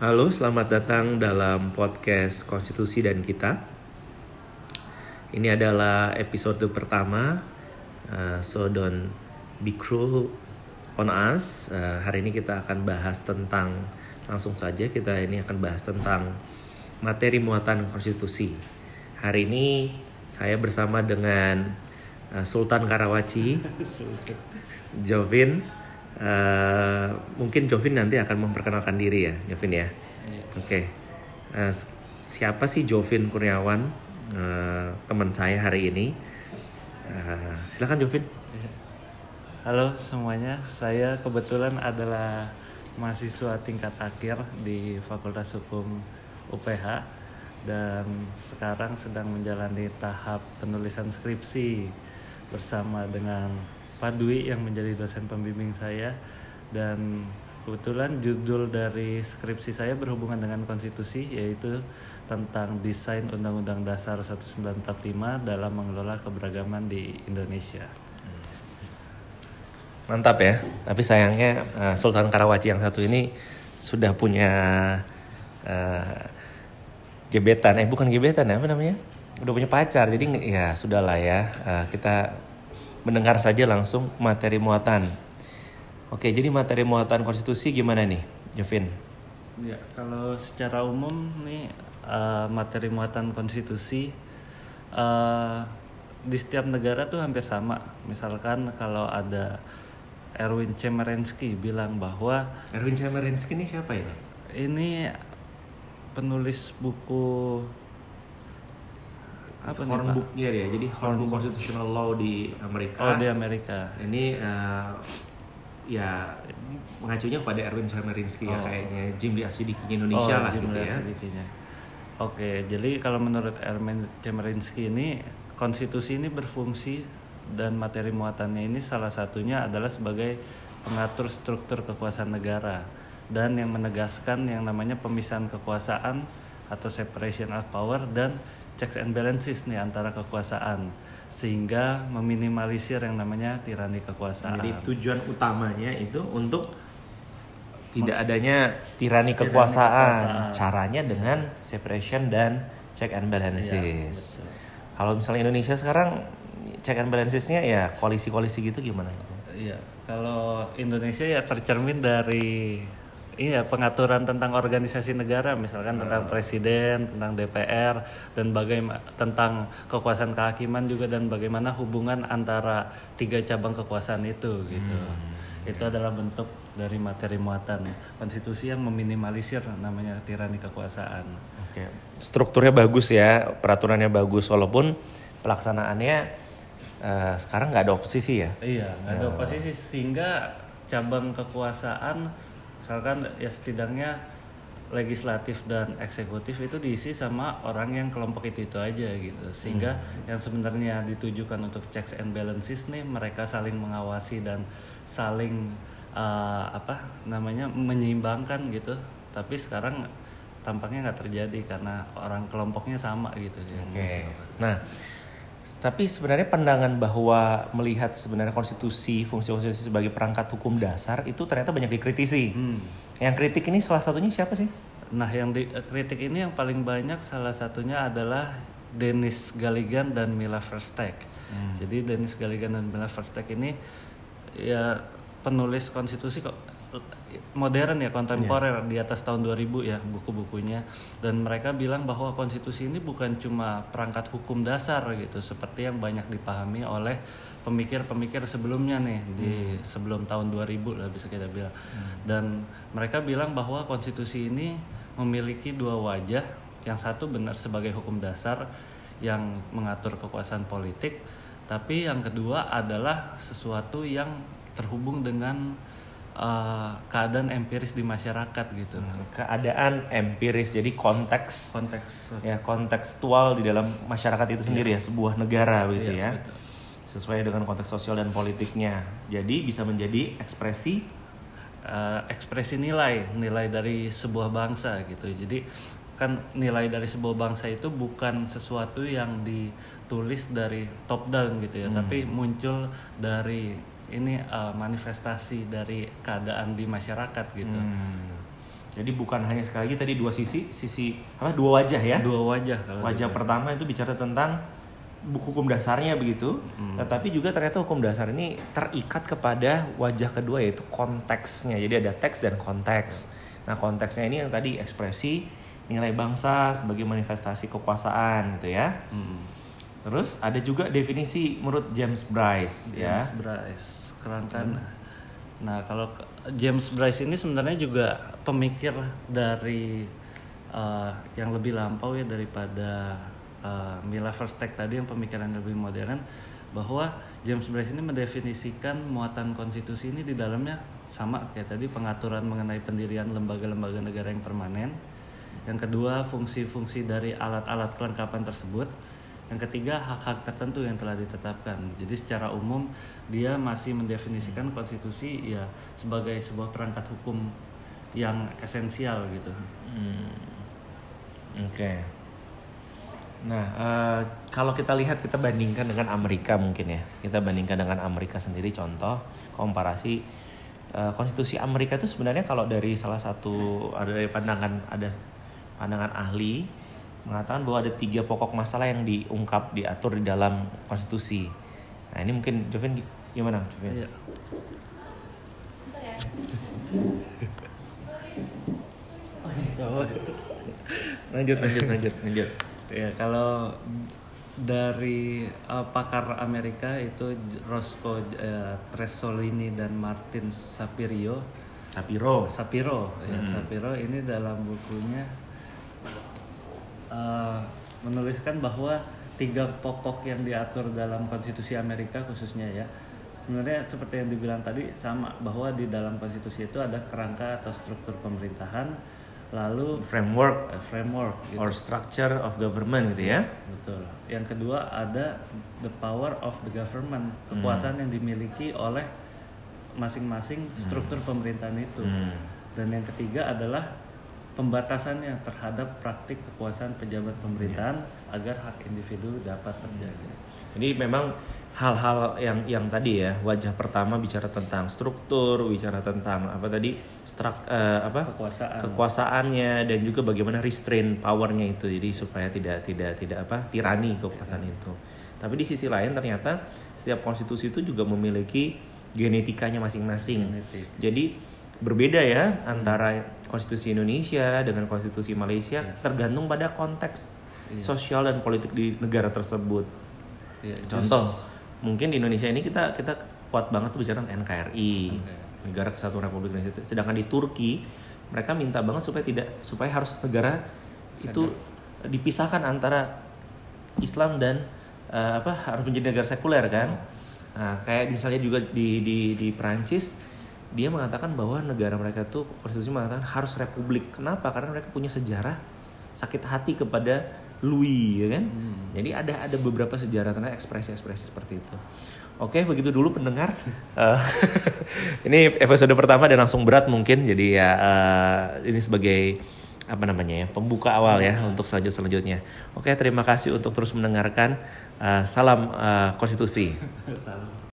Halo, selamat datang dalam podcast Konstitusi dan Kita. Ini adalah episode pertama, uh, so don't be cruel on us. Uh, hari ini kita akan bahas tentang, langsung saja kita ini akan bahas tentang materi muatan konstitusi. Hari ini saya bersama dengan uh, Sultan Karawaci, Jovin, Uh, mungkin Jovin nanti akan memperkenalkan diri ya, Jovin ya. Iya. Oke. Okay. Uh, siapa sih Jovin Kurniawan? Uh, teman saya hari ini. Uh, silakan Jovin. Halo semuanya, saya kebetulan adalah mahasiswa tingkat akhir di Fakultas Hukum UPH dan sekarang sedang menjalani tahap penulisan skripsi bersama dengan Pak Dwi yang menjadi dosen pembimbing saya dan kebetulan judul dari skripsi saya berhubungan dengan konstitusi yaitu tentang desain Undang-Undang Dasar 1945 dalam mengelola keberagaman di Indonesia. Mantap ya. Tapi sayangnya uh, Sultan Karawaci yang satu ini sudah punya uh, gebetan. Eh bukan gebetan ya, apa namanya? Udah punya pacar. Jadi ya sudahlah ya. Uh, kita mendengar saja langsung materi muatan. Oke, jadi materi muatan konstitusi gimana nih, Jovin? Ya, kalau secara umum nih uh, materi muatan konstitusi uh, di setiap negara tuh hampir sama. Misalkan kalau ada Erwin Chemerinsky bilang bahwa Erwin Chemerinsky ini siapa ini? Ini penulis buku apa hornbooknya dia. Jadi hornbook constitutional law di Amerika. Oh di Amerika. Ini uh, ya mengacunya pada Erwin Chemerinsky ya, oh. ya kayaknya. Jim Lee Asidikinya Indonesia oh, lah Jim gitu Lee ya. Asidikinya. oke jadi kalau menurut Erwin Chemerinsky ini konstitusi ini berfungsi dan materi muatannya ini salah satunya adalah sebagai pengatur struktur kekuasaan negara dan yang menegaskan yang namanya pemisahan kekuasaan atau separation of power dan checks and balances nih antara kekuasaan sehingga meminimalisir yang namanya tirani kekuasaan. Jadi tujuan utamanya itu untuk tidak adanya tirani kekuasaan. kekuasaan. Caranya dengan separation dan check and balances. Ya, Kalau misalnya Indonesia sekarang check and balancesnya ya koalisi-koalisi gitu gimana? Iya, kalau Indonesia ya tercermin dari Iya, pengaturan tentang organisasi negara, misalkan tentang presiden, tentang DPR, dan bagaimana tentang kekuasaan kehakiman juga dan bagaimana hubungan antara tiga cabang kekuasaan itu, gitu. Hmm. Itu adalah bentuk dari materi muatan konstitusi yang meminimalisir namanya tirani kekuasaan. Oke, strukturnya bagus ya, peraturannya bagus, walaupun pelaksanaannya uh, sekarang nggak ada oposisi ya? Iya, nggak ada oh. oposisi sehingga cabang kekuasaan misalkan ya setidaknya legislatif dan eksekutif itu diisi sama orang yang kelompok itu itu aja gitu sehingga hmm. yang sebenarnya ditujukan untuk checks and balances nih mereka saling mengawasi dan saling uh, apa namanya menyeimbangkan gitu tapi sekarang tampaknya nggak terjadi karena orang kelompoknya sama gitu okay. nah tapi sebenarnya pandangan bahwa melihat sebenarnya konstitusi, fungsi konstitusi sebagai perangkat hukum dasar itu ternyata banyak dikritisi. Hmm. Yang kritik ini salah satunya siapa sih? Nah, yang dikritik ini yang paling banyak salah satunya adalah Dennis Galigan dan Mila Verstek. Hmm. Jadi Dennis Galigan dan Mila Verstek ini ya penulis konstitusi kok modern ya kontemporer yeah. di atas tahun 2000 ya buku-bukunya dan mereka bilang bahwa konstitusi ini bukan cuma perangkat hukum dasar gitu seperti yang banyak dipahami oleh pemikir-pemikir sebelumnya nih di hmm. sebelum tahun 2000 lah bisa kita bilang hmm. dan mereka bilang bahwa konstitusi ini memiliki dua wajah yang satu benar sebagai hukum dasar yang mengatur kekuasaan politik tapi yang kedua adalah sesuatu yang terhubung dengan uh, keadaan empiris di masyarakat gitu. Hmm, keadaan empiris jadi konteks konteks ya kontekstual di dalam masyarakat itu sendiri ya, ya sebuah negara gitu ya. Betul. Sesuai dengan konteks sosial dan politiknya. Jadi bisa menjadi ekspresi uh, ekspresi nilai, nilai dari sebuah bangsa gitu. Jadi kan nilai dari sebuah bangsa itu bukan sesuatu yang ditulis dari top down gitu ya, hmm. tapi muncul dari ini uh, manifestasi dari keadaan di masyarakat gitu. Hmm. Jadi bukan hanya sekali lagi tadi dua sisi, sisi apa dua wajah ya. Dua wajah kalau Wajah gitu. pertama itu bicara tentang buku hukum dasarnya begitu, tetapi juga ternyata hukum dasar ini terikat kepada wajah kedua yaitu konteksnya. Jadi ada teks dan konteks. Nah konteksnya ini yang tadi ekspresi nilai bangsa sebagai manifestasi kekuasaan gitu ya. Hmm. Terus ada juga definisi menurut James Bryce ya. James Bryce kerangka. Nah kalau James Bryce ini sebenarnya juga pemikir dari uh, yang lebih lampau ya daripada uh, Mila Versteg tadi yang pemikiran lebih modern bahwa James Bryce ini mendefinisikan muatan konstitusi ini di dalamnya sama kayak tadi pengaturan mengenai pendirian lembaga-lembaga negara yang permanen. Yang kedua fungsi-fungsi dari alat-alat kelengkapan tersebut. Yang ketiga hak-hak tertentu yang telah ditetapkan. Jadi secara umum dia masih mendefinisikan konstitusi ya sebagai sebuah perangkat hukum yang esensial gitu. Hmm. Oke. Nah, eh, kalau kita lihat kita bandingkan dengan Amerika mungkin ya. Kita bandingkan dengan Amerika sendiri contoh komparasi eh, konstitusi Amerika itu sebenarnya kalau dari salah satu ada dari pandangan ada pandangan ahli mengatakan bahwa ada tiga pokok masalah yang diungkap diatur di dalam konstitusi. Nah, ini mungkin Jovin gimana? Jovin? Iya. Lanjut, lanjut, lanjut, lanjut. Ya kalau dari uh, pakar Amerika itu Roscoe uh, Tresolini dan Martin Sapirio Sapiro. Sapiro ya Sapiro ini dalam bukunya uh, menuliskan bahwa tiga pokok yang diatur dalam konstitusi Amerika khususnya ya sebenarnya seperti yang dibilang tadi sama bahwa di dalam konstitusi itu ada kerangka atau struktur pemerintahan lalu framework uh, framework gitu. or structure of government gitu ya. Betul. Yang kedua ada the power of the government, kekuasaan yang dimiliki oleh masing-masing struktur pemerintahan itu. Hmm. Dan yang ketiga adalah pembatasannya terhadap praktik kekuasaan pejabat pemerintahan agar hak individu dapat terjaga. Jadi memang hal-hal yang yang tadi ya wajah pertama bicara tentang struktur, bicara tentang apa tadi strak eh, apa Kekuasaan. kekuasaannya dan juga bagaimana restrain powernya itu jadi supaya tidak tidak tidak apa tirani kekuasaan itu. Tapi di sisi lain ternyata setiap konstitusi itu juga memiliki genetikanya masing-masing. Genetik. Jadi berbeda ya antara konstitusi Indonesia dengan konstitusi Malaysia tergantung pada konteks sosial dan politik di negara tersebut. Ya, Contoh, mungkin di Indonesia ini kita kita kuat banget tuh bicara tentang NKRI, Negara Kesatuan Republik Indonesia. Sedangkan di Turki mereka minta banget supaya tidak supaya harus negara itu dipisahkan antara Islam dan eh, apa harus menjadi negara sekuler kan. Nah, kayak misalnya juga di di di Prancis dia mengatakan bahwa negara mereka tuh konstitusi mengatakan harus republik. Kenapa? Karena mereka punya sejarah sakit hati kepada Louis ya kan. Jadi ada ada beberapa sejarah tentang ekspresi-ekspresi seperti itu. Oke, begitu dulu pendengar. Eh, ini episode pertama dan langsung berat mungkin. Jadi ya eh, ini sebagai apa namanya ya pembuka awal ya untuk selanjut selanjutnya. Oke, terima kasih untuk terus mendengarkan. Eh, salam eh, konstitusi. Salam.